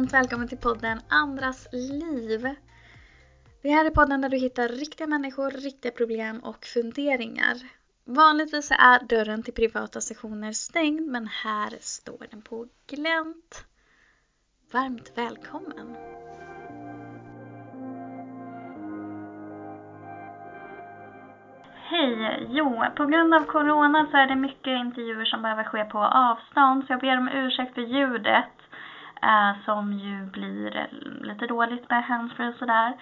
varmt välkommen till podden Andras liv. Det här är podden där du hittar riktiga människor, riktiga problem och funderingar. Vanligtvis är dörren till privata sessioner stängd men här står den på glänt. Varmt välkommen! Hej! Jo, på grund av corona så är det mycket intervjuer som behöver ske på avstånd så jag ber om ursäkt för ljudet eh, som ju blir eh, lite dåligt med handsfree och sådär.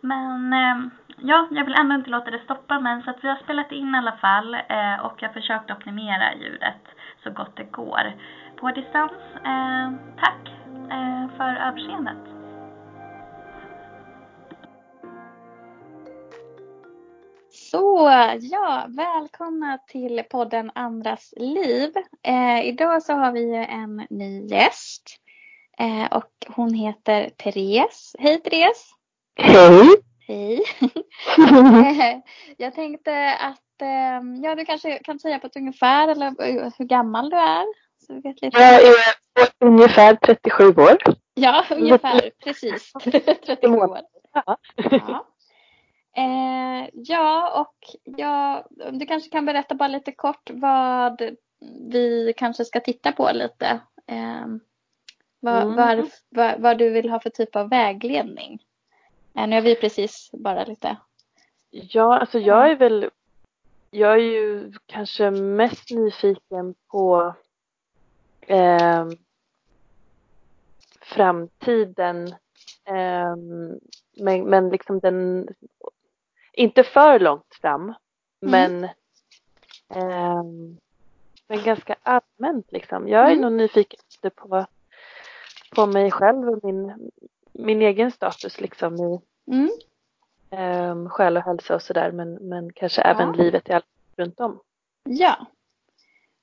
Men eh, ja, jag vill ändå inte låta det stoppa mig så att vi har spelat in i alla fall eh, och jag har försökt optimera ljudet så gott det går på distans. Eh, tack eh, för överseendet. Så ja, välkomna till podden Andras liv. Eh, idag så har vi en ny gäst. Eh, och hon heter Therese. Hej Therese! Hej! Hej! Eh, jag tänkte att eh, ja, du kanske kan säga på ett ungefär eller hur gammal du är. Så vi vet lite. Jag är ungefär 37 år. Ja, ungefär. Precis. 37 år. Ja. ja. Eh, ja, och ja, du kanske kan berätta bara lite kort vad vi kanske ska titta på lite. Eh, vad, mm. var, vad, vad, du vill ha för typ av vägledning. Nu har vi precis bara lite. Ja, alltså jag är väl, jag är ju kanske mest nyfiken på eh, framtiden. Eh, men, men liksom den, inte för långt fram, mm. men eh, men ganska allmänt liksom. Jag är mm. nog nyfiken på på mig själv och min, min egen status liksom i mm. um, själ och hälsa och sådär men, men kanske ja. även livet i allt runt om. Ja.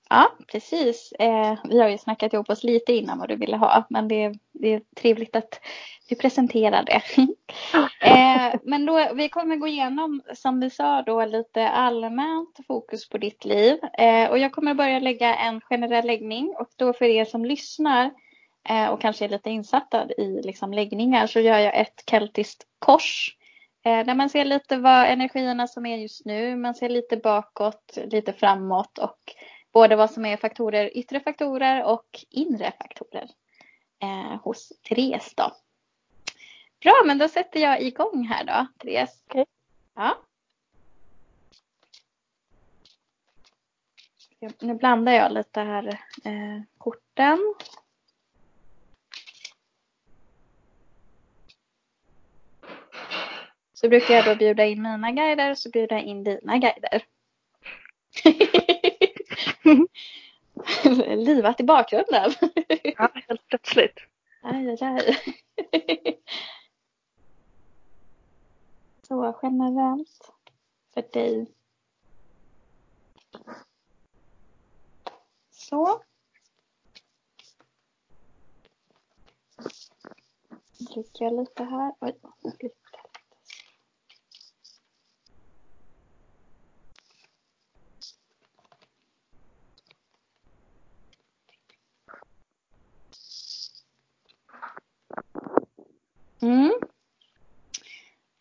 Ja, precis. Eh, vi har ju snackat ihop oss lite innan vad du ville ha men det, det är trevligt att du presenterar det. eh, men då, vi kommer gå igenom, som vi sa då, lite allmänt fokus på ditt liv. Eh, och jag kommer börja lägga en generell läggning och då för er som lyssnar Eh, och kanske är lite insatta i liksom läggningar så gör jag ett keltiskt kors. Eh, där man ser lite vad energierna som är just nu, man ser lite bakåt, lite framåt och både vad som är faktorer, yttre faktorer och inre faktorer eh, hos Therese då. Bra, men då sätter jag igång här då, Therese. Okay. Ja. Nu blandar jag lite här eh, korten. Så brukar jag då bjuda in mina guider och så bjuda in dina guider. Livat i bakgrunden. ja, helt plötsligt. Aj, aj, aj. Så generellt för dig. Så. Trycker jag lite här. Oj, nu Mm.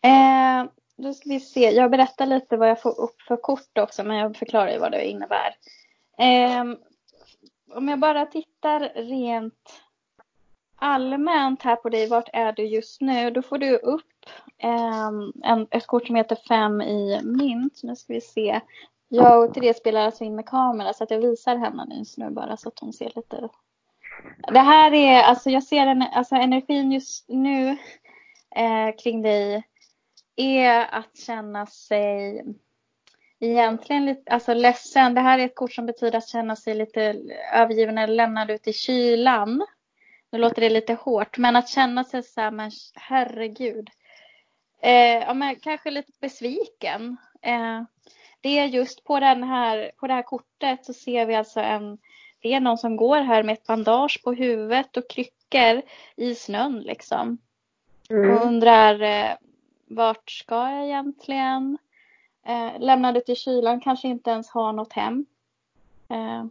Eh, då ska vi se. Jag berättar lite vad jag får upp för kort också, men jag förklarar ju vad det innebär. Eh, om jag bara tittar rent allmänt här på dig, vart är du just nu? Då får du upp eh, en, ett kort som heter fem i mynt. Nu ska vi se. Jag och Therese spelar alltså in med kamera så att jag visar henne nu bara så att hon ser lite det här är, alltså jag ser en, alltså energin just nu eh, kring dig är att känna sig egentligen lite, alltså ledsen. Det här är ett kort som betyder att känna sig lite övergiven eller lämnad ut i kylan. Nu låter det lite hårt, men att känna sig så här, men herregud. Eh, ja, men kanske lite besviken. Eh, det är just på, den här, på det här kortet så ser vi alltså en är någon som går här med ett bandage på huvudet och kryckor i snön liksom. Mm. Och undrar eh, vart ska jag egentligen? Eh, lämnade till kylan, kanske inte ens har något hem. Eh,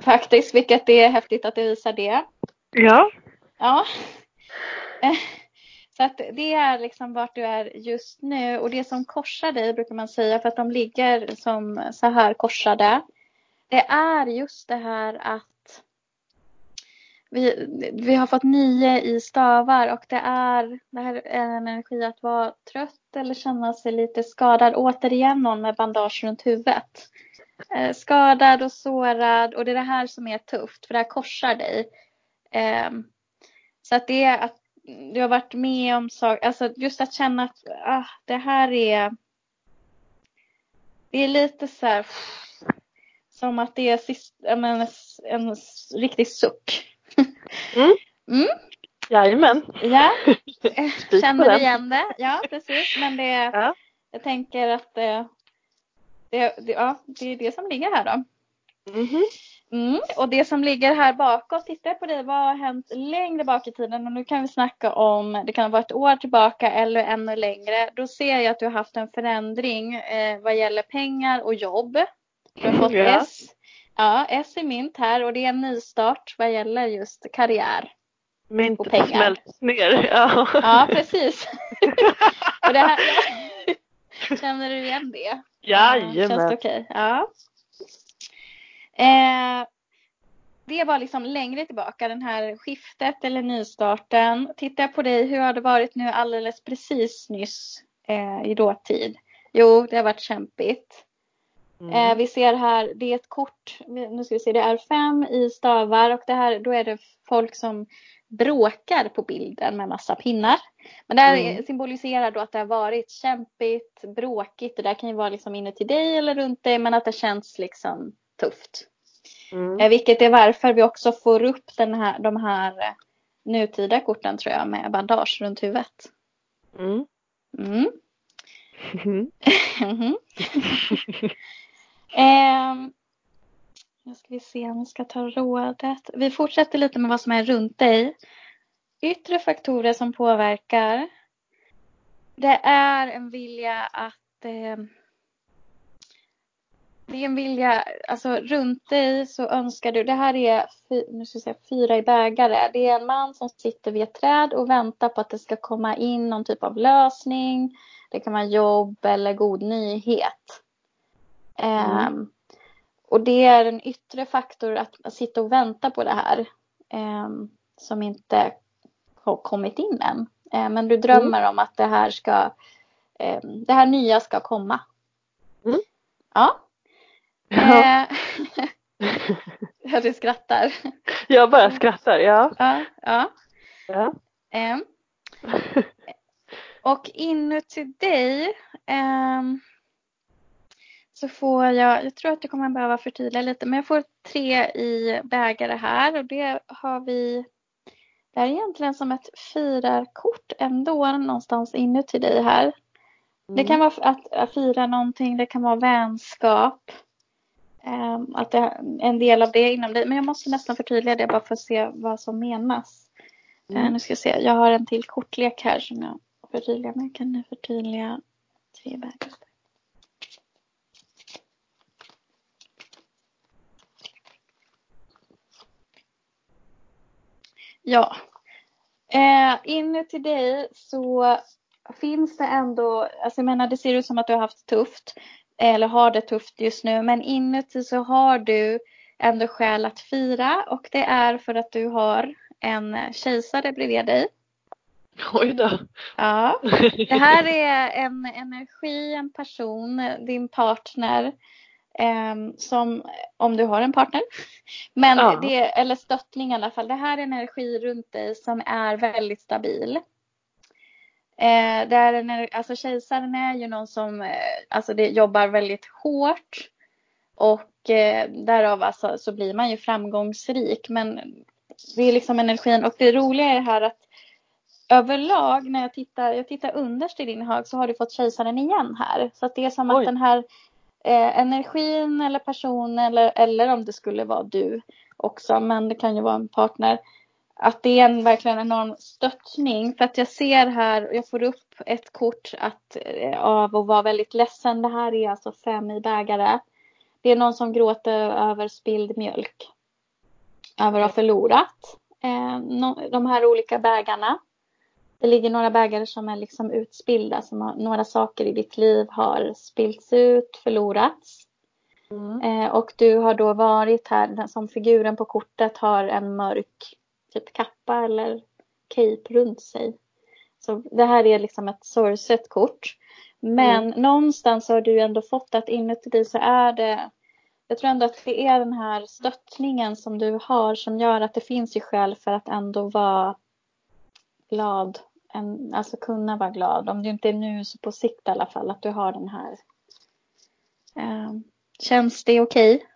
faktiskt, vilket är häftigt att det visar det. Ja. Ja. Så att det är liksom vart du är just nu och det som korsar dig brukar man säga för att de ligger som så här korsade. Det är just det här att vi, vi har fått nio i stavar och det är, det här är en energi att vara trött eller känna sig lite skadad. Återigen någon med bandage runt huvudet. Eh, skadad och sårad och det är det här som är tufft för det här korsar dig. Eh, så att det är att du har varit med om saker, alltså just att känna att ah, det här är det är lite så här som att det är sist, men, en riktig suck. Mm. Mm. Jajamän. Ja, känner du igen det? Ja, precis. Men det, ja. jag tänker att det, det, ja, det är det som ligger här då. Mm. Mm, och det som ligger här bakom, tittar jag på dig, vad har hänt längre bak i tiden? Och nu kan vi snacka om, det kan vara ett år tillbaka eller ännu längre. Då ser jag att du har haft en förändring eh, vad gäller pengar och jobb. Du har fått ja. S. Ja, S i mynt här och det är en nystart vad gäller just karriär. Myntet smälts ner. Ja, ja precis. och det här, känner du igen det? Jajamän. Känns det okej? Okay? Ja. Eh, det var liksom längre tillbaka, den här skiftet eller nystarten. Tittar jag på dig, hur har det varit nu alldeles precis nyss eh, i dåtid? Jo, det har varit kämpigt. Mm. Eh, vi ser här, det är ett kort, nu ska vi se, det är fem i stavar och det här, då är det folk som bråkar på bilden med massa pinnar. Men det här mm. symboliserar då att det har varit kämpigt, bråkigt. Det där kan ju vara liksom inuti dig eller runt dig men att det känns liksom tufft. Mm. Eh, vilket är varför vi också får upp den här, de här eh, nutida korten tror jag med bandage runt huvudet. Mm. Mm. mm. eh, nu ska vi se om vi ska ta rådet. Vi fortsätter lite med vad som är runt dig. Yttre faktorer som påverkar. Det är en vilja att eh, det är en vilja, alltså runt dig så önskar du, det här är nu ska jag säga, fyra i bägare. Det är en man som sitter vid ett träd och väntar på att det ska komma in någon typ av lösning. Det kan vara jobb eller god nyhet. Mm. Um, och det är en yttre faktor att, att, sitta och vänta på det här. Um, som inte har kommit in än. Um, men du drömmer mm. om att det här ska, det här nya ska komma. Mm. Ja. Ja. du skrattar. Jag bara skrattar, ja. Ja. ja. ja. Och inuti dig um, så får jag, jag tror att jag kommer behöva förtydliga lite, men jag får tre i bägare här och det har vi det är egentligen som ett firarkort ändå någonstans inuti dig här. Mm. Det kan vara att, fira någonting, det kan vara vänskap. Um, att det är en del av det inom dig. Men jag måste nästan förtydliga det bara för att se vad som menas. Eh, mm. Nu ska jag se, jag har en till kortlek här som jag förtydligar. Men kan ni förtydliga tre bägare? Ja. Eh, inuti dig så finns det ändå, alltså jag menar det ser ut som att du har haft tufft eller har det tufft just nu. Men inuti så har du ändå skäl att fira och det är för att du har en kejsare bredvid dig. Oj då. Ja. Det här är en energi, en person, din partner. Eh, som, om du har en partner. Men ja. det, eller stöttning i alla fall. Det här är en energi runt dig som är väldigt stabil. Eh, där när, alltså kejsaren är ju någon som eh, alltså det jobbar väldigt hårt och eh, därav alltså, så blir man ju framgångsrik. Men det är liksom energin och det roliga är här att överlag när jag tittar, jag tittar underst i din hög så har du fått kejsaren igen här. Så att det är som Oj. att den här eh, energin eller personen eller, eller om det skulle vara du också, men det kan ju vara en partner att det är en verkligen enorm stöttning för att jag ser här, jag får upp ett kort att, eh, av att vara väldigt ledsen. Det här är alltså fem i bägare. Det är någon som gråter över spilld mjölk. Över att ha förlorat. eh, no, de här olika bägarna. Det ligger några bägare som är liksom utspillda, som har, några saker i ditt liv har spillts ut, förlorats. Mm. Eh, och du har då varit här, som figuren på kortet har en mörk typ kappa eller cape runt sig. Så det här är liksom ett sorgset kort. Men mm. någonstans har du ändå fått att inuti dig så är det jag tror ändå att det är den här stöttningen som du har som gör att det finns ju skäl för att ändå vara glad. En, alltså kunna vara glad. Om du inte är nu så på sikt i alla fall att du har den här. Eh, känns det okej?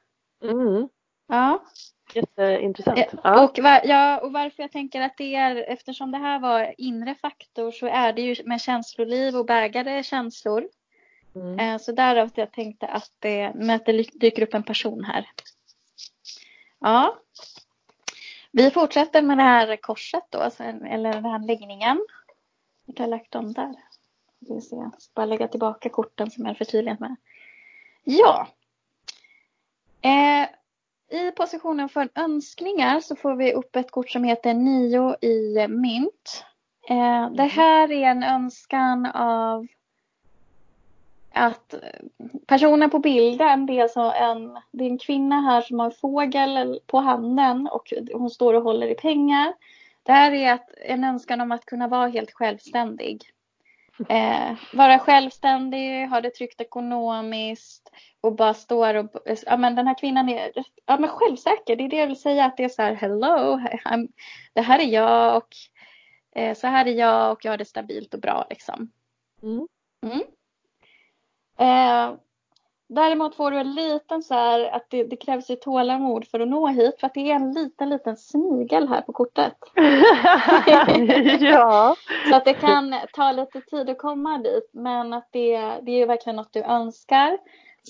Okay? Mm. Ja. Jätteintressant. Eh, ja. Och, var, ja, och varför jag tänker att det är, eftersom det här var inre faktor så är det ju med känsloliv och bägade känslor. Mm. Eh, så därav att jag tänkte att det, med att det dyker upp en person här. Ja. Vi fortsätter med det här korset då, eller den här läggningen. Jag har lagt dem där. Vi se. Jag ska bara lägga tillbaka korten som jag är förtydligat med. Ja. Eh, I positionen för önskningar så får vi upp ett kort som heter Nio i mynt. Eh, det här är en önskan av att personen på bilden, det är, alltså en, det är en kvinna här som har en fågel på handen och hon står och håller i pengar. Det här är att, en önskan om att kunna vara helt självständig. Eh, vara självständig, ha det tryggt ekonomiskt och bara står och, ja men den här kvinnan är ja, men självsäker. Det är det jag vill säga att det är så här, hello, I'm, det här är jag och eh, så här är jag och jag har det stabilt och bra liksom. Mm. Mm. Eh, däremot får du en liten så här att det, det krävs ju tålamod för att nå hit för att det är en liten liten snigel här på kortet. ja. Så att det kan ta lite tid att komma dit men att det, det är verkligen något du önskar.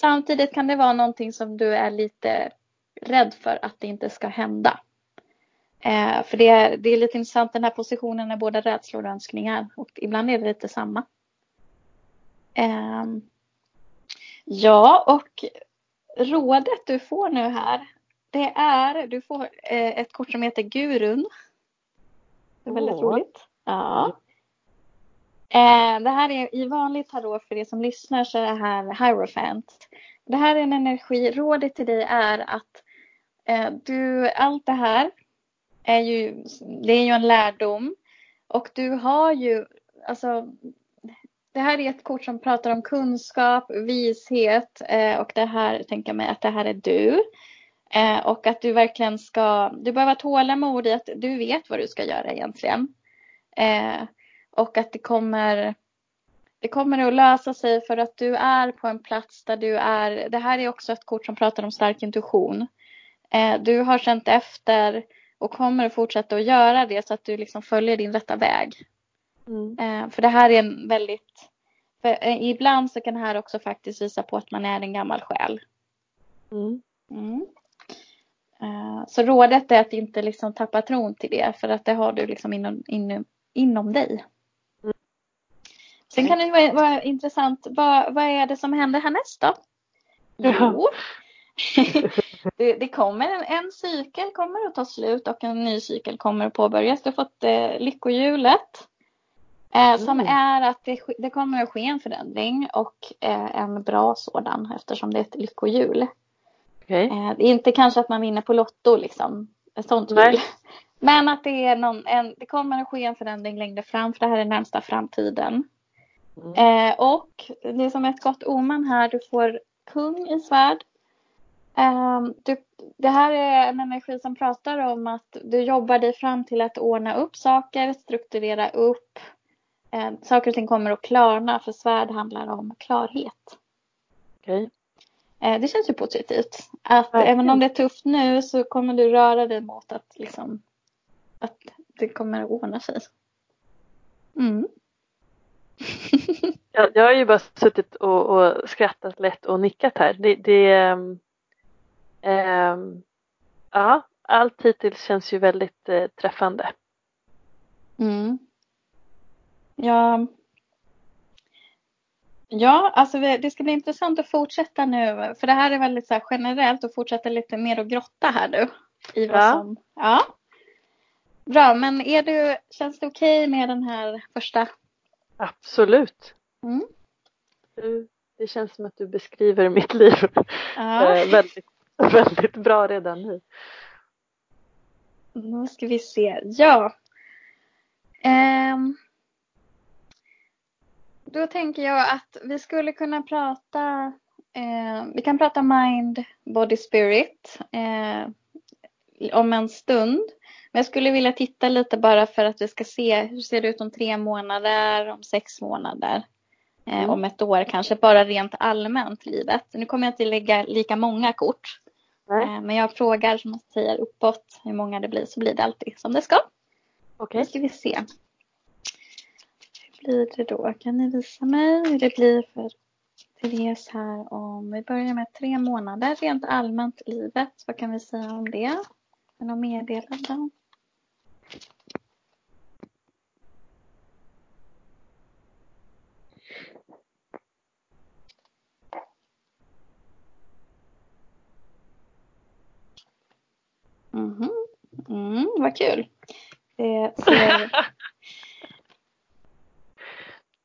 Samtidigt kan det vara någonting som du är lite rädd för att det inte ska hända. Eh, för det är, det är lite intressant, den här positionen är både rädslor och önskningar och ibland är det lite samma. Eh, Ja, och rådet du får nu här, det är, du får eh, ett kort som heter Gurun. Det är väldigt oh. roligt. Ja. Eh, det här är i vanlig tarot för er som lyssnar så är det här Hierophant. Det här är en energi, rådet till dig är att eh, du, allt det här är ju, det är ju en lärdom. Och du har ju, alltså det här är ett kort som pratar om kunskap, vishet eh, och det här tänker jag mig att det här är du. Eh, och att du verkligen ska, du behöver ha tålamod i att du vet vad du ska göra egentligen. Eh, och att det kommer, det kommer att lösa sig för att du är på en plats där du är, det här är också ett kort som pratar om stark intuition. Eh, du har känt efter och kommer att fortsätta att göra det så att du liksom följer din rätta väg. Mm. Eh, för det här är en väldigt, eh, ibland så kan det här också faktiskt visa på att man är en gammal själ. Mm. Mm. Eh, så rådet är att inte liksom tappa tron till det för att det har du liksom inom, inom, inom dig. Sen kan det vara, vara intressant, vad, vad är det som händer härnäst då? Jo, det, det, kommer en, en cykel kommer att ta slut och en ny cykel kommer att påbörjas. Du har fått eh, lyckohjulet. Eh, som mm. är att det, det, kommer att ske en förändring och eh, en bra sådan eftersom det är ett lyckohjul. Okay. Eh, inte kanske att man vinner på Lotto liksom, ett sånt hjul. Men att det, är någon, en, det kommer att ske en förändring längre fram för det här är närmsta framtiden. Mm. Eh, och det är som ett gott oman här, du får kung i svärd. Eh, du, det här är en energi som pratar om att du jobbar dig fram till att ordna upp saker, strukturera upp, eh, saker och ting kommer att klarna för svärd handlar om klarhet. Okay. Eh, det känns ju positivt. Att okay. även om det är tufft nu så kommer du röra dig mot att liksom att det kommer att ordna sig. Mm. jag, jag har ju bara suttit och, och, skrattat lätt och nickat här. Det, det ähm, ja, allt hittills känns ju väldigt äh, träffande. Mm. Ja. Ja, alltså det ska bli intressant att fortsätta nu. För det här är väldigt så generellt och fortsätta lite mer och grotta här nu. I vad ja. Som, ja. Bra, men är du, känns det okej okay med den här första? Absolut. Mm. Du, det känns som att du beskriver mitt liv Ja. eh, väldigt, väldigt bra redan nu. Nu ska vi se. Ja. Ehm. Då tänker jag att vi skulle kunna prata eh, Vi kan prata mind, body, spirit eh, om en stund. Men jag skulle vilja titta lite bara för att vi ska se hur ser det ut om tre månader, om sex månader. Eh, Mm. Om ett år kanske, bara rent allmänt livet. Nu kommer jag inte lägga lika många kort. Eh, Men jag frågar som man säger uppåt hur många det blir så blir det alltid som det ska. okej. Nu ska vi se. Hur blir det då? Kan ni visa mig hur det blir för Therese här om vi börjar med tre månader rent allmänt livet. Vad kan vi säga om det? Med några meddelanden? -hmm. Mm, vad kul. Det ser...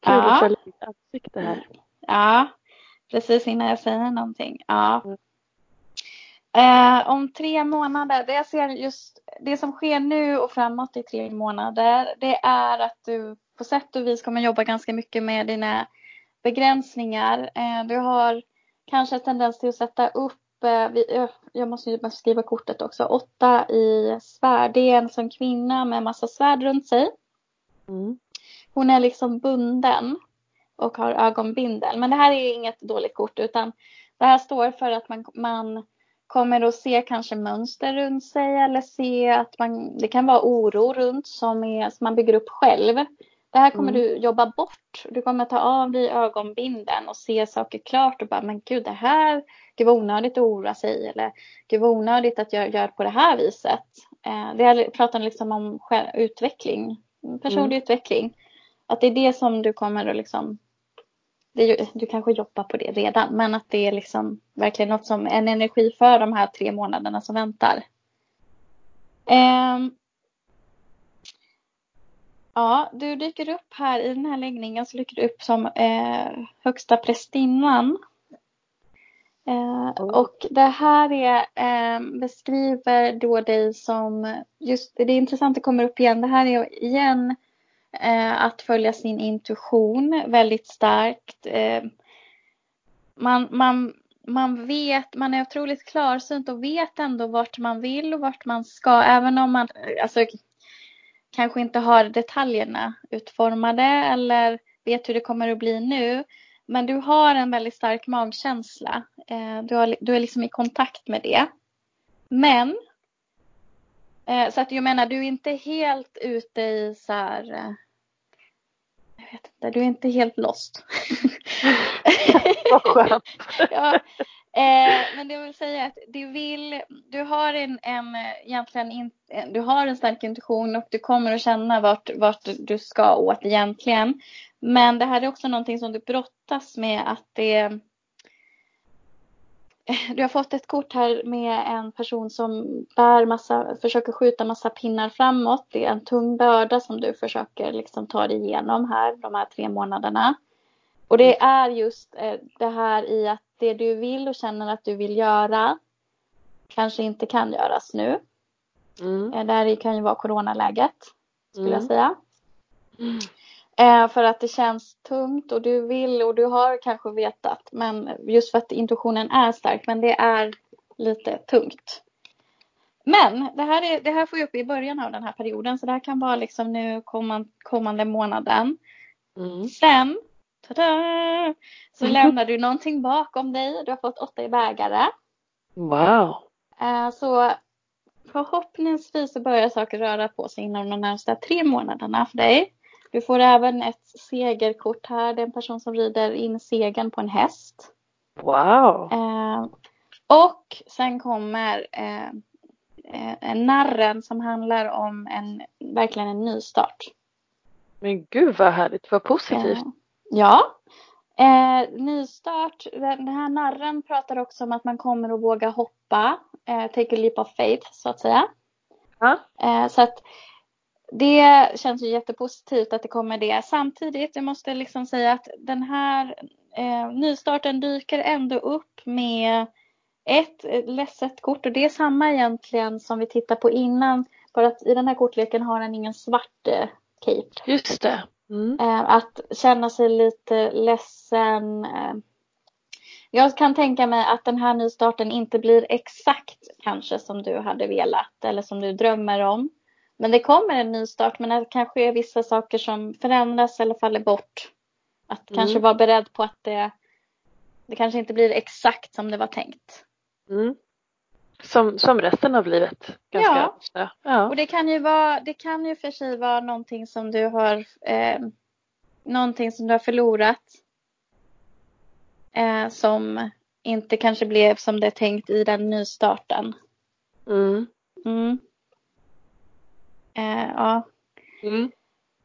Kul Ja. att följa ditt ansikte här. Ja, precis innan jag säger någonting. Ja. Mm. Eh, om tre månader, det jag ser just, det som sker nu och framåt i tre månader, det är att du på sätt och vis kommer jobba ganska mycket med dina begränsningar. Eh, du har kanske en tendens till att sätta upp, eh, vi, eh, jag måste ju bara skriva kortet också, åtta i svärd. Det är en som kvinna med massa svärd runt sig. Mm. Hon är liksom bunden och har ögonbindel. Men det här är inget dåligt kort utan det här står för att man, man kommer att se kanske mönster runt sig eller se att man, det kan vara oro runt som, är, som man bygger upp själv. Det här kommer Mm. du jobba bort. Du kommer ta av dig ögonbinden och se saker klart och bara men gud det här, gud vad onödigt att oroa sig eller gud vad onödigt att jag gör på det här viset. Eh, det här pratar liksom om själv, utveckling, personlig Mm. utveckling. Att det är det som du kommer att liksom det du kanske jobbar på det redan, men att det är liksom verkligen något som en energi för de här tre månaderna som väntar. Ehm. ja, du dyker upp här i den här läggningen så dyker du upp som eh, högsta prästinnan. Eh, och det här är, eh, beskriver då dig som, just det är intressant, det kommer upp igen, det här är igen eh, Eh, att följa sin intuition väldigt starkt. Eh, man, man, man vet, man är otroligt klarsynt och vet ändå vart man vill och vart man ska, även om man eh, alltså, kanske inte har detaljerna utformade eller vet hur det kommer att bli nu. Men du har en väldigt stark magkänsla. Eh, du, har, du är liksom i kontakt med det. Men så att jag menar, du är inte helt ute i så här eh, jag vet inte, du är inte helt lost. Vad skönt. ja, eh, men det vill säga att du vill, du har en, en egentligen in, du har en stark intuition och du kommer att känna vart, vart du ska åt egentligen. Men det här är också någonting som du brottas med att det du har fått ett kort här med en person som bär massa, försöker skjuta massa pinnar framåt. Det är en tung börda som du försöker liksom ta dig igenom här de här tre månaderna. Och det är just eh, det här i att det du vill och känner att du vill göra kanske inte kan göras nu. Mm. Eh, Där kan ju vara coronaläget skulle jag Mm. säga. Eh, för att det känns tungt och du vill och du har kanske vetat. Men just för att intuitionen är stark. Men det är lite tungt. Men det här, är, det här får jag upp i början av den här perioden. Så det här kan vara liksom nu komman, kommande månaden. Mm. Sen tada, så lämnar du någonting bakom dig. Du har fått åtta i bägare. Wow. Eh, så förhoppningsvis så börjar saker röra på sig inom de närmsta tre månaderna för dig. Du får även ett segerkort här. Det är en person som rider in segern på en häst. Wow. Eh, och sen kommer eh, eh, en narren som handlar om en, verkligen en nystart. Men gud vad härligt, vad positivt. Eh, ja. Eh, nystart, den här narren pratar också om att man kommer att våga hoppa. Eh, take a leap of faith så att säga. Ja. Eh, så att det känns ju jättepositivt att det kommer det. Samtidigt, jag måste liksom säga att den här eh, nystarten dyker ändå upp med ett ledset kort och det är samma egentligen som vi tittade på innan. Bara att i den här kortleken har den ingen svart eh, cape. Just det. Mm. Eh, att känna sig lite ledsen. Eh. Jag kan tänka mig att den här nystarten inte blir exakt kanske som du hade velat eller som du drömmer om. Men det kommer en nystart men det kanske är vissa saker som förändras eller faller bort. Att mm. kanske vara beredd på att det, det kanske inte blir exakt som det var tänkt. Mm. Som, som resten av livet. Ganska ja. ofta. ja. Och det kan ju vara, det kan ju för sig vara någonting som du har, eh, någonting som du har förlorat. Eh, som inte kanske blev som det är tänkt i den nystarten. Mm. Mm. Eh, ja. Mm.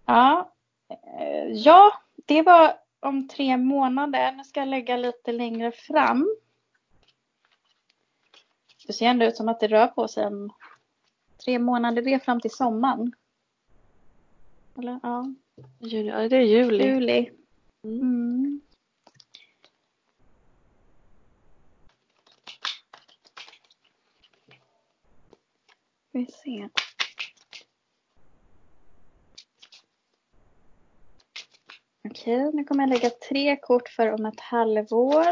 Ja. Eh, ja, det var om tre månader. Nu ska jag lägga lite längre fram. Det ser ändå ut som att det rör på sig en tre månader. Det är fram till sommaren. Eller ja. Juni, ja det är juli. Juli. Mm. mm. Vi ser. Okej, nu kommer jag lägga tre kort för om ett halvår.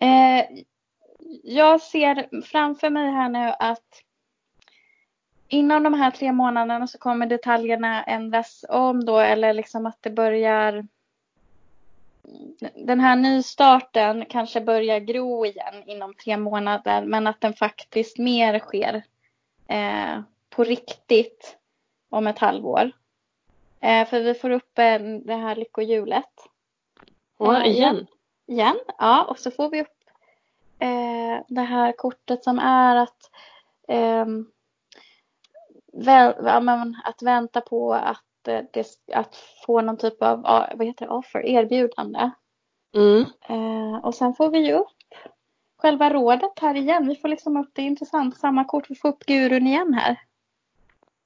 Eh, jag ser framför mig här nu att inom de här tre månaderna så kommer detaljerna ändras om då eller liksom att det börjar den här nystarten kanske börjar gro igen inom tre månader men att den faktiskt mer sker eh, på riktigt om ett halvår. Eh, för vi får upp eh, det här lyckohjulet. Och igen? Igen, ja. Och så får vi upp eh, det här kortet som är att att vänta på att, eh, det, att få någon typ av vad heter det, offer, erbjudande. Mm. Eh, och sen får vi ju upp själva rådet här igen. Vi får liksom upp det intressant, samma kort, vi får upp gurun igen här.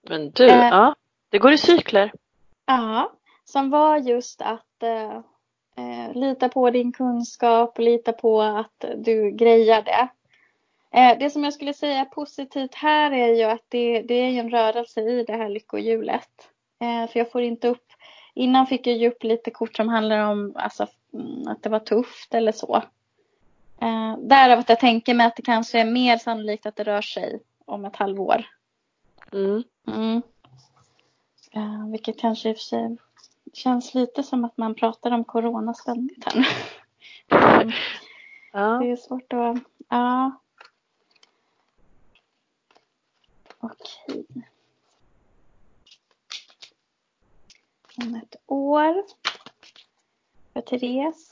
Men du, eh, ja, det går i cykler. Ja, som var just att eh, eh, lita på din kunskap, lita på att du grejar det. Eh, det som jag skulle säga positivt här är ju att det, det är en rörelse i det här lyckohjulet. Eh, för jag får inte upp, innan fick jag ju upp lite kort som handlar om alltså, mm, att det var tufft eller så. Eh, därav att jag tänker mig att det kanske är mer sannolikt att det rör sig om ett halvår. Mm. Mm. Vilket kanske i och för sig känns lite som att man pratar om corona ständigt här nu. ja. Det är svårt att, ja. Okej. Om ett år. För Therese.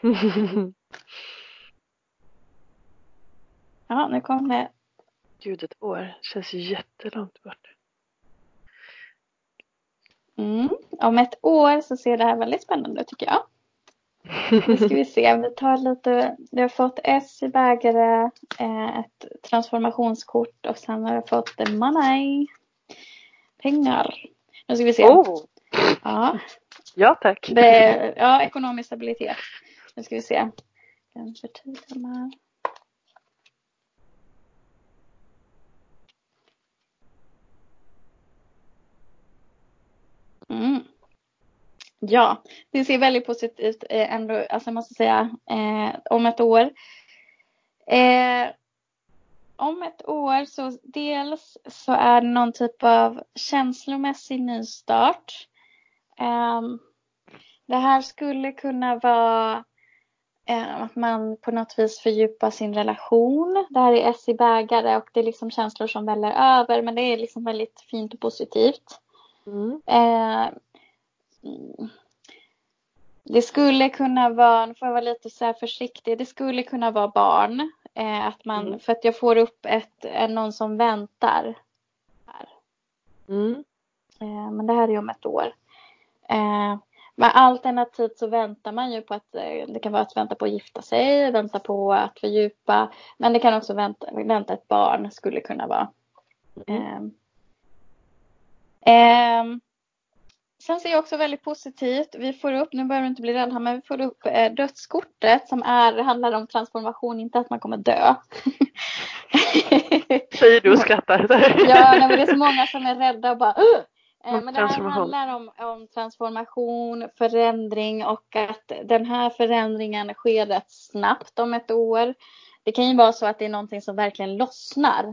ja, nu kom det. Gud, ett år känns jättelångt bort. Mm. Om ett år så ser det här väldigt spännande ut tycker jag. Nu ska vi se, vi tar lite, vi har fått S i bägare, eh, ett transformationskort och sen har jag fått money, pengar. Nu ska vi se. Oh. Ja. ja tack. Det, ja, ekonomisk stabilitet. Nu ska vi se. Den förtydligar Mm. Ja, det ser väldigt positivt eh, ändå, alltså jag måste säga, eh, om ett år. Eh, om ett år så dels så är det någon typ av känslomässig nystart. Eh, det här skulle kunna vara eh, att man på något vis fördjupar sin relation. Det här är S i bägare och det är liksom känslor som väller över men det är liksom väldigt fint och positivt. Mm. Eh, det skulle kunna vara, nu får jag vara lite så försiktig, det skulle kunna vara barn. Eh, att man, mm. För att jag får upp ett, någon som väntar. Mm. Eh, men det här är ju om ett år. Eh, men alternativt så väntar man ju på att eh, det kan vara att vänta på att gifta sig, vänta på att fördjupa. Men det kan också vänta, vänta ett barn skulle kunna vara. Mm. Sen ser jag också väldigt positivt, vi får upp, nu behöver du inte bli rädd här, men vi får upp eh, dödskortet som är, handlar om transformation, inte att man kommer dö. Säger du och skrattar. ja, nej, men det är så många som är rädda och bara! Eh, Om Men det här handlar om, om transformation, förändring och att den här förändringen sker rätt snabbt om ett år. Det kan ju vara så att det är någonting som verkligen lossnar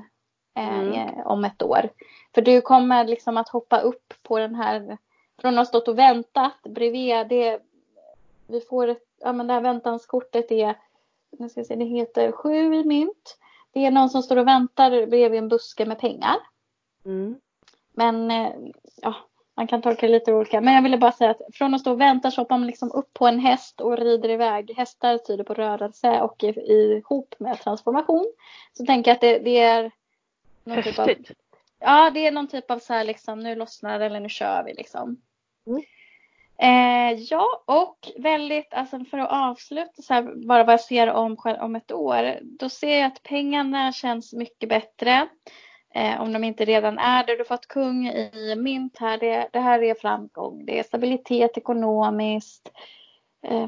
eh, Mm. om ett år. För du kommer liksom att hoppa upp på den här, från att ha stått och väntat bredvid, det, vi får ett, ja men det här väntanskortet är, nu ska jag se, det heter sju i mynt. Det är någon som står och väntar bredvid en buske med pengar. Mm. Men eh, ja, man kan tolka det lite olika. Men jag ville bara säga att från att stå och vänta så hoppar man liksom upp på en häst och rider iväg. Hästar tyder på rörelse och i- ihop med transformation. Så tänker jag att det, det är någon typ av, Häftigt. Ja, det är någon typ av så här liksom nu lossnar det eller nu kör vi liksom. Mm. Eh, ja, och väldigt, alltså för att avsluta så här, bara vad jag ser om, om ett år. Då ser jag att pengarna känns mycket bättre. Eh, om de inte redan är det. Du har fått kung i mynt här. Det, det här är framgång. Det är stabilitet ekonomiskt. Eh,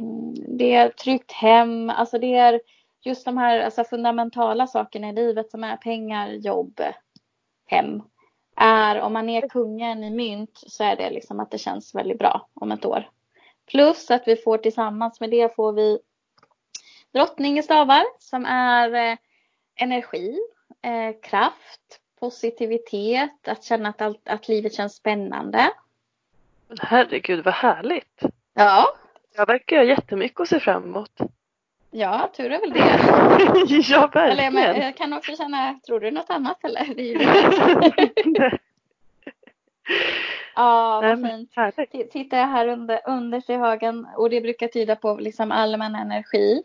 det är tryggt hem. Alltså det är just de här alltså fundamentala sakerna i livet som är pengar, jobb, hem. Är, om man är kungen i mynt så är det liksom att det känns väldigt bra om ett år. Plus att vi får tillsammans med det får vi drottning i stavar som är eh, energi, eh, kraft, positivitet, att känna att, allt, att livet känns spännande. Men herregud vad härligt. Ja, Jag verkar ha jättemycket att se fram emot. Ja, tur är väl det. ja, Eller men, jag kan också känna, tror du något annat eller? Ja, vad fint. T- Tittar jag här under, underst i högen och det brukar tyda på liksom allmän energi.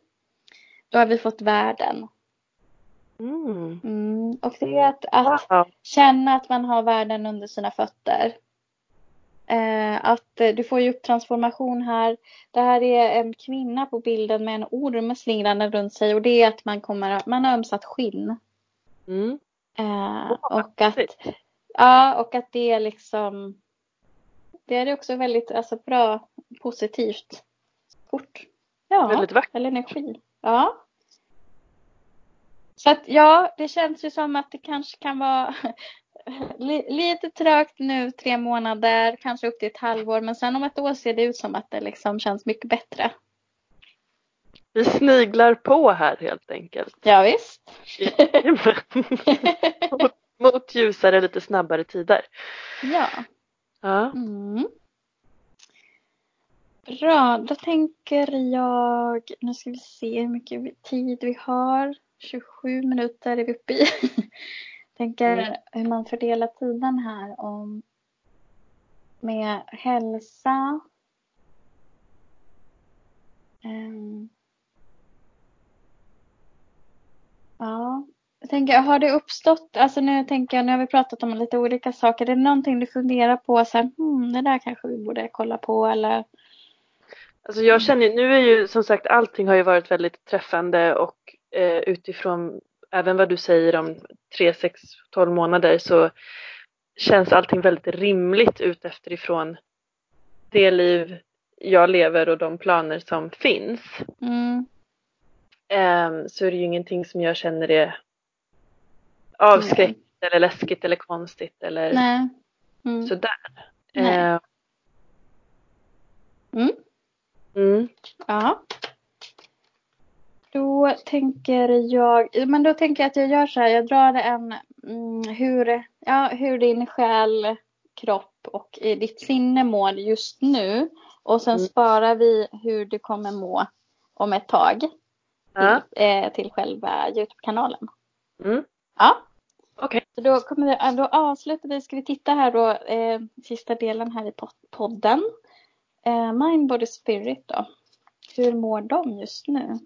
Då har vi fått världen. Mm. Mm. Och det är att, att Wow. känna att man har världen under sina fötter. Eh, att eh, du får ju upp transformation här. Det här är en kvinna på bilden med en orm slingrande runt sig och det är att man kommer, man har ömsat skinn. Mm. Eh, och att, ja, och att det är liksom, det är också väldigt alltså, bra, positivt kort. Ja, Väldigt vackert. eller energi. Ja. Så att ja, det känns ju som att det kanske kan vara li- lite trögt nu, tre månader, kanske upp till ett halvår, men sen om ett år ser det ut som att det liksom känns mycket bättre. Vi sniglar på här helt enkelt. Ja, visst. mot, mot ljusare, lite snabbare tider. ja. Ja. Mm. Bra, då tänker jag, nu ska vi se hur mycket tid vi har. 27 minuter är vi uppe i. tänker Mm. hur man fördelar tiden här om med hälsa. Ehm. Ja, jag tänker, har det uppstått, alltså nu tänker jag, nu har vi pratat om lite olika saker. Är det någonting du funderar på så här, hmm, det där kanske vi borde kolla på eller? Alltså jag känner, nu är ju som sagt allting har ju varit väldigt träffande och eh, utifrån även vad du säger om 3, 6, 12 månader så känns allting väldigt rimligt utifrån det liv jag lever och de planer som finns. Mm. Ehm, så är det ju ingenting som jag känner är avskräckt eller läskigt eller konstigt eller Nej. Mm. sådär. Nej. Mm. mm, Ja. Tänker jag, men då tänker jag att jag gör så här, jag drar en mm, hur, ja, hur din själ, kropp och ditt sinne mår just nu. Och sen Mm. sparar vi hur du kommer må om ett tag ja, till, eh, till själva Youtube-kanalen. mm, Ja, okej. så då, kommer vi, då avslutar vi, ska vi titta här då, eh, sista delen här i pod- podden. Eh, Mind, Body, Spirit då. Hur mår de just nu?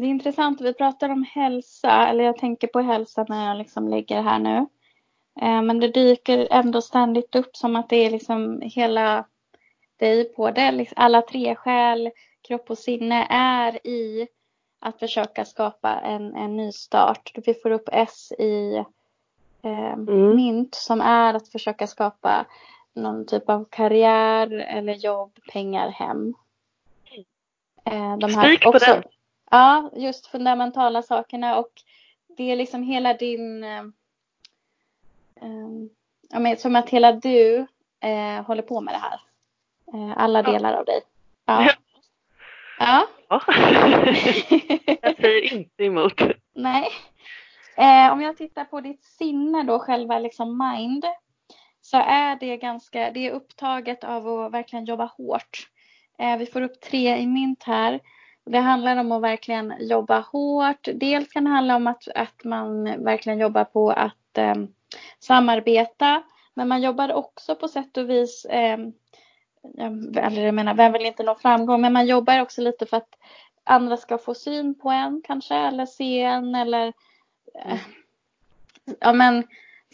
det är intressant, vi pratar om hälsa, eller jag tänker på hälsa när jag liksom ligger här nu. Eh, men det dyker ändå ständigt upp som att det är liksom hela dig på det. Liksom alla tre själ, kropp och sinne är i att försöka skapa en, en ny start. Vi får upp S i eh, mm. mynt som är att försöka skapa någon typ av karriär eller jobb, pengar, hem. Eh, de här på också, den! Ja, just fundamentala sakerna och det är liksom hela din eh, eh, ja, men som att hela du eh, håller på med det här. Eh, alla delar ja. av dig. Ja. Ja. ja. jag säger inte emot. Nej. Eh, om jag tittar på ditt sinne då, själva liksom mind, så är det ganska, det är upptaget av att verkligen jobba hårt. Eh, vi får upp tre i mynt här. Det handlar om att verkligen jobba hårt. Dels kan det handla om att, att man verkligen jobbar på att eh, samarbeta. Men man jobbar också på sätt och vis, eh, eller jag menar, vem vill inte nå framgång, men man jobbar också lite för att andra ska få syn på en kanske, eller se en, eller eh, ja men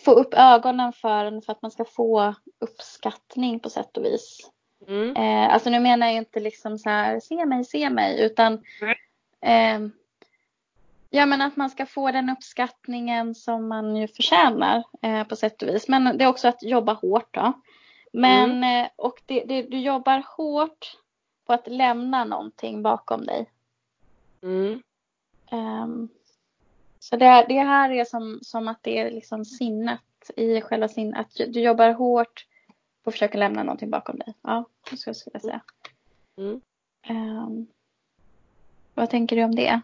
få upp ögonen för en för att man ska få uppskattning på sätt och vis. Mm. Eh, alltså nu menar jag inte liksom så här, se mig, se mig, utan eh, ja men att man ska få den uppskattningen som man ju förtjänar eh, på sätt och vis. Men det är också att jobba hårt då. Men, mm. Eh, och det, det, du jobbar hårt på att lämna någonting bakom dig. Mm. Um, så det, det här är som, som att det är liksom sinnet i själva sinnet. Att du jobbar hårt att försöka lämna någonting bakom dig. Ja, det skulle jag säga. Mm. Um, vad tänker du om det?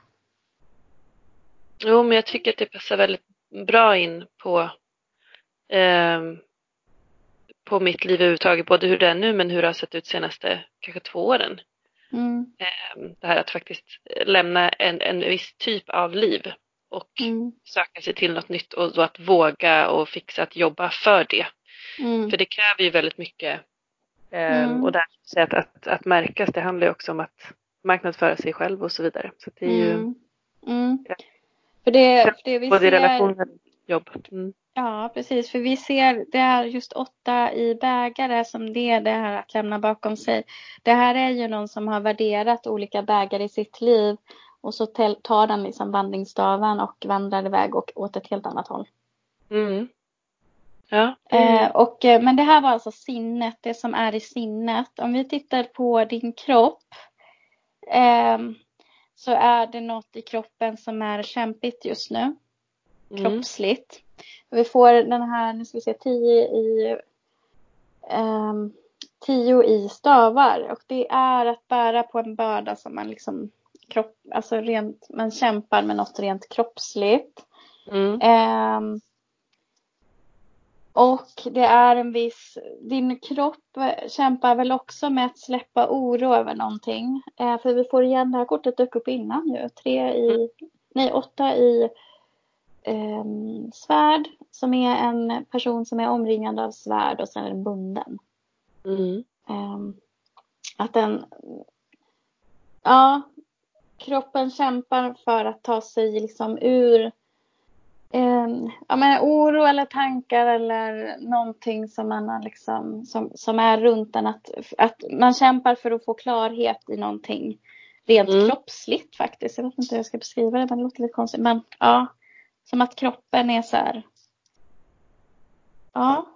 Jo, men jag tycker att det passar väldigt bra in på eh, på mitt liv överhuvudtaget, både hur det är nu men hur det har sett ut senaste kanske två åren. Mm. Eh, det här att faktiskt lämna en, en viss typ av liv och mm. söka sig till något nytt och då att våga och fixa att jobba för det. Mm. För det kräver ju väldigt mycket. Um, och där, att, att, att märkas, det handlar ju också om att marknadsföra sig själv och så vidare. Så det är ju... Mm. Mm. För det, för det vi Både ser... relationer och jobb. Mm. Ja, precis. För vi ser, det är just åtta i bägare som det är det här att lämna bakom sig. Det här är ju någon som har värderat olika bägare i sitt liv och så tar den liksom vandringsstaven och vandrar iväg och åt ett helt annat håll. Mm. Ja. Eh, och, eh, men det här var alltså sinnet, det som är i sinnet. Om vi tittar på din kropp eh, så är det något i kroppen som är kämpigt just nu. Mm. Kroppsligt. Vi får den här, nu ska vi se, tio i eh, tio i stavar och det är att bära på en börda som man liksom kropp, alltså rent, man kämpar med något rent kroppsligt. Mm. Och det är en viss, din kropp kämpar väl också med att släppa oro över någonting. Eh, för vi får igen, det här kortet dök upp innan ju, tre i, mm. nej åtta i eh, svärd som är en person som är omringad av svärd och sen är den bunden. Mm. Eh, att den, ja, kroppen kämpar för att ta sig liksom ur eh, ja, men oro eller tankar eller någonting som man har liksom, som, som är runt en. Att, att man kämpar för att få klarhet i någonting rent mm. kroppsligt faktiskt. Jag vet inte hur jag ska beskriva det, men det låter lite konstigt. Men ja, som att kroppen är så här. Ja,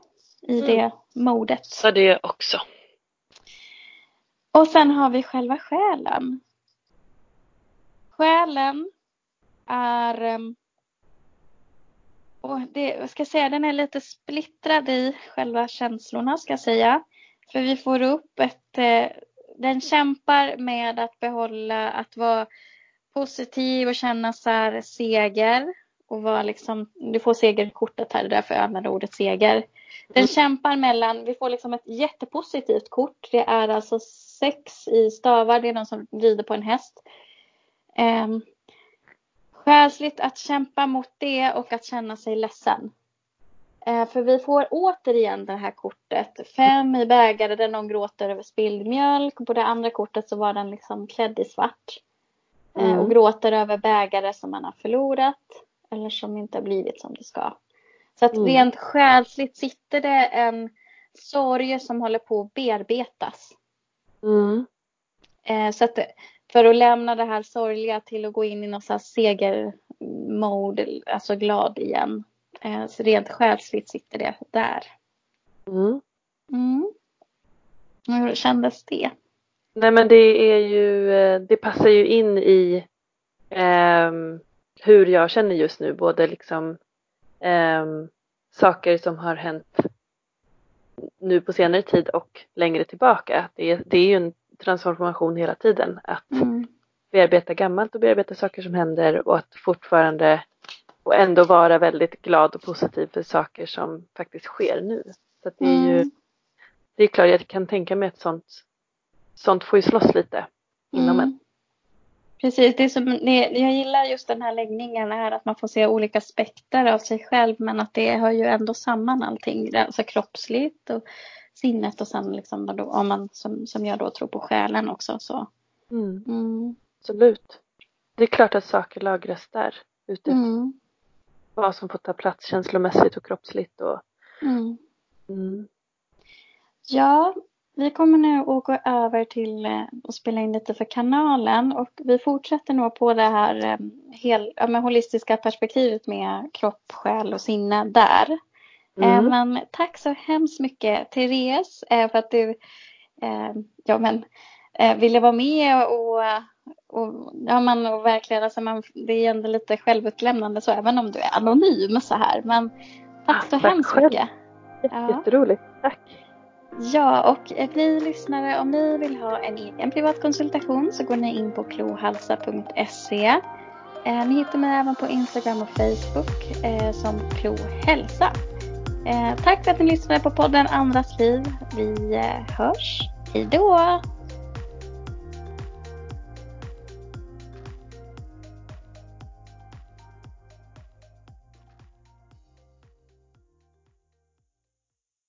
i mm. det modet. Så det också. Och sen har vi själva själen. Själen är ehm, och det, jag ska säga, den är lite splittrad i själva känslorna ska jag säga. För vi får upp ett, eh, den kämpar med att behålla, att vara positiv och känna så här seger. Och vara liksom, du får segerkortet här, det är därför jag använder ordet seger. Den mm. kämpar mellan, vi får liksom ett jättepositivt kort. Det är alltså sex i stavar, det är någon som rider på en häst. Um, Själsligt att kämpa mot det och att känna sig ledsen. Eh, för vi får återigen det här kortet. Fem i bägare där någon gråter över spilld mjölk. På det andra kortet så var den liksom klädd i svart. eh, Mm. och gråter över bägare som man har förlorat eller som inte har blivit som det ska. Så att Mm. rent själsligt sitter det en sorg som håller på att bearbetas. Mm. Eh, så att för att lämna det här sorgliga till att gå in i någon här segermode, alltså glad igen. Eh, så rent själsligt sitter det där. Mm. Mm. Hur kändes det? Nej men det är ju, eh, det passar ju in i ehm, hur jag känner just nu, både liksom ehm, saker som har hänt nu på senare tid och längre tillbaka. Det är, det är ju en transformation hela tiden att Mm. bearbeta gammalt och bearbeta saker som händer och att fortfarande och ändå vara väldigt glad och positiv för saker som faktiskt sker nu. Så det är ju, Mm. det är klart jag kan tänka mig att sånt, sånt får ju slåss lite inom en. Mm. Precis, det är som, det, jag gillar just den här läggningen här att man får se olika aspekter av sig själv men att det hör ju ändå samman allting, alltså kroppsligt och sinnet och sen liksom då, om man som, som jag då tror på själen också så. Mm, Mm. absolut. Det är klart att saker lagras där ute. Mm. Vad som får ta plats känslomässigt och kroppsligt och Mm. mm, Ja, vi kommer nu att gå över till eh, att spela in lite för kanalen och vi fortsätter nog på det här eh, hel, ja, med holistiska perspektivet med kropp, själ och sinne där. Eh, mm, Men tack så hemskt mycket Therese eh, för att du eh, ja, men, eh, ville vara med och, och, ja, men, och verkligen, alltså man, det är ändå lite självutlämnande så även om du är anonym så här. Men tack så Ah, tack hemskt själv. mycket. jätte, Ja. jätteroligt. Tack. Ja, och eh, ni lyssnare, om ni vill ha en egen privat konsultation så går ni in på klohalsa.se. Eh, ni hittar mig även på Instagram och Facebook eh, som klohälsa. Eh, tack för att ni lyssnade på podden Andras liv. Vi eh, hörs. Hej då!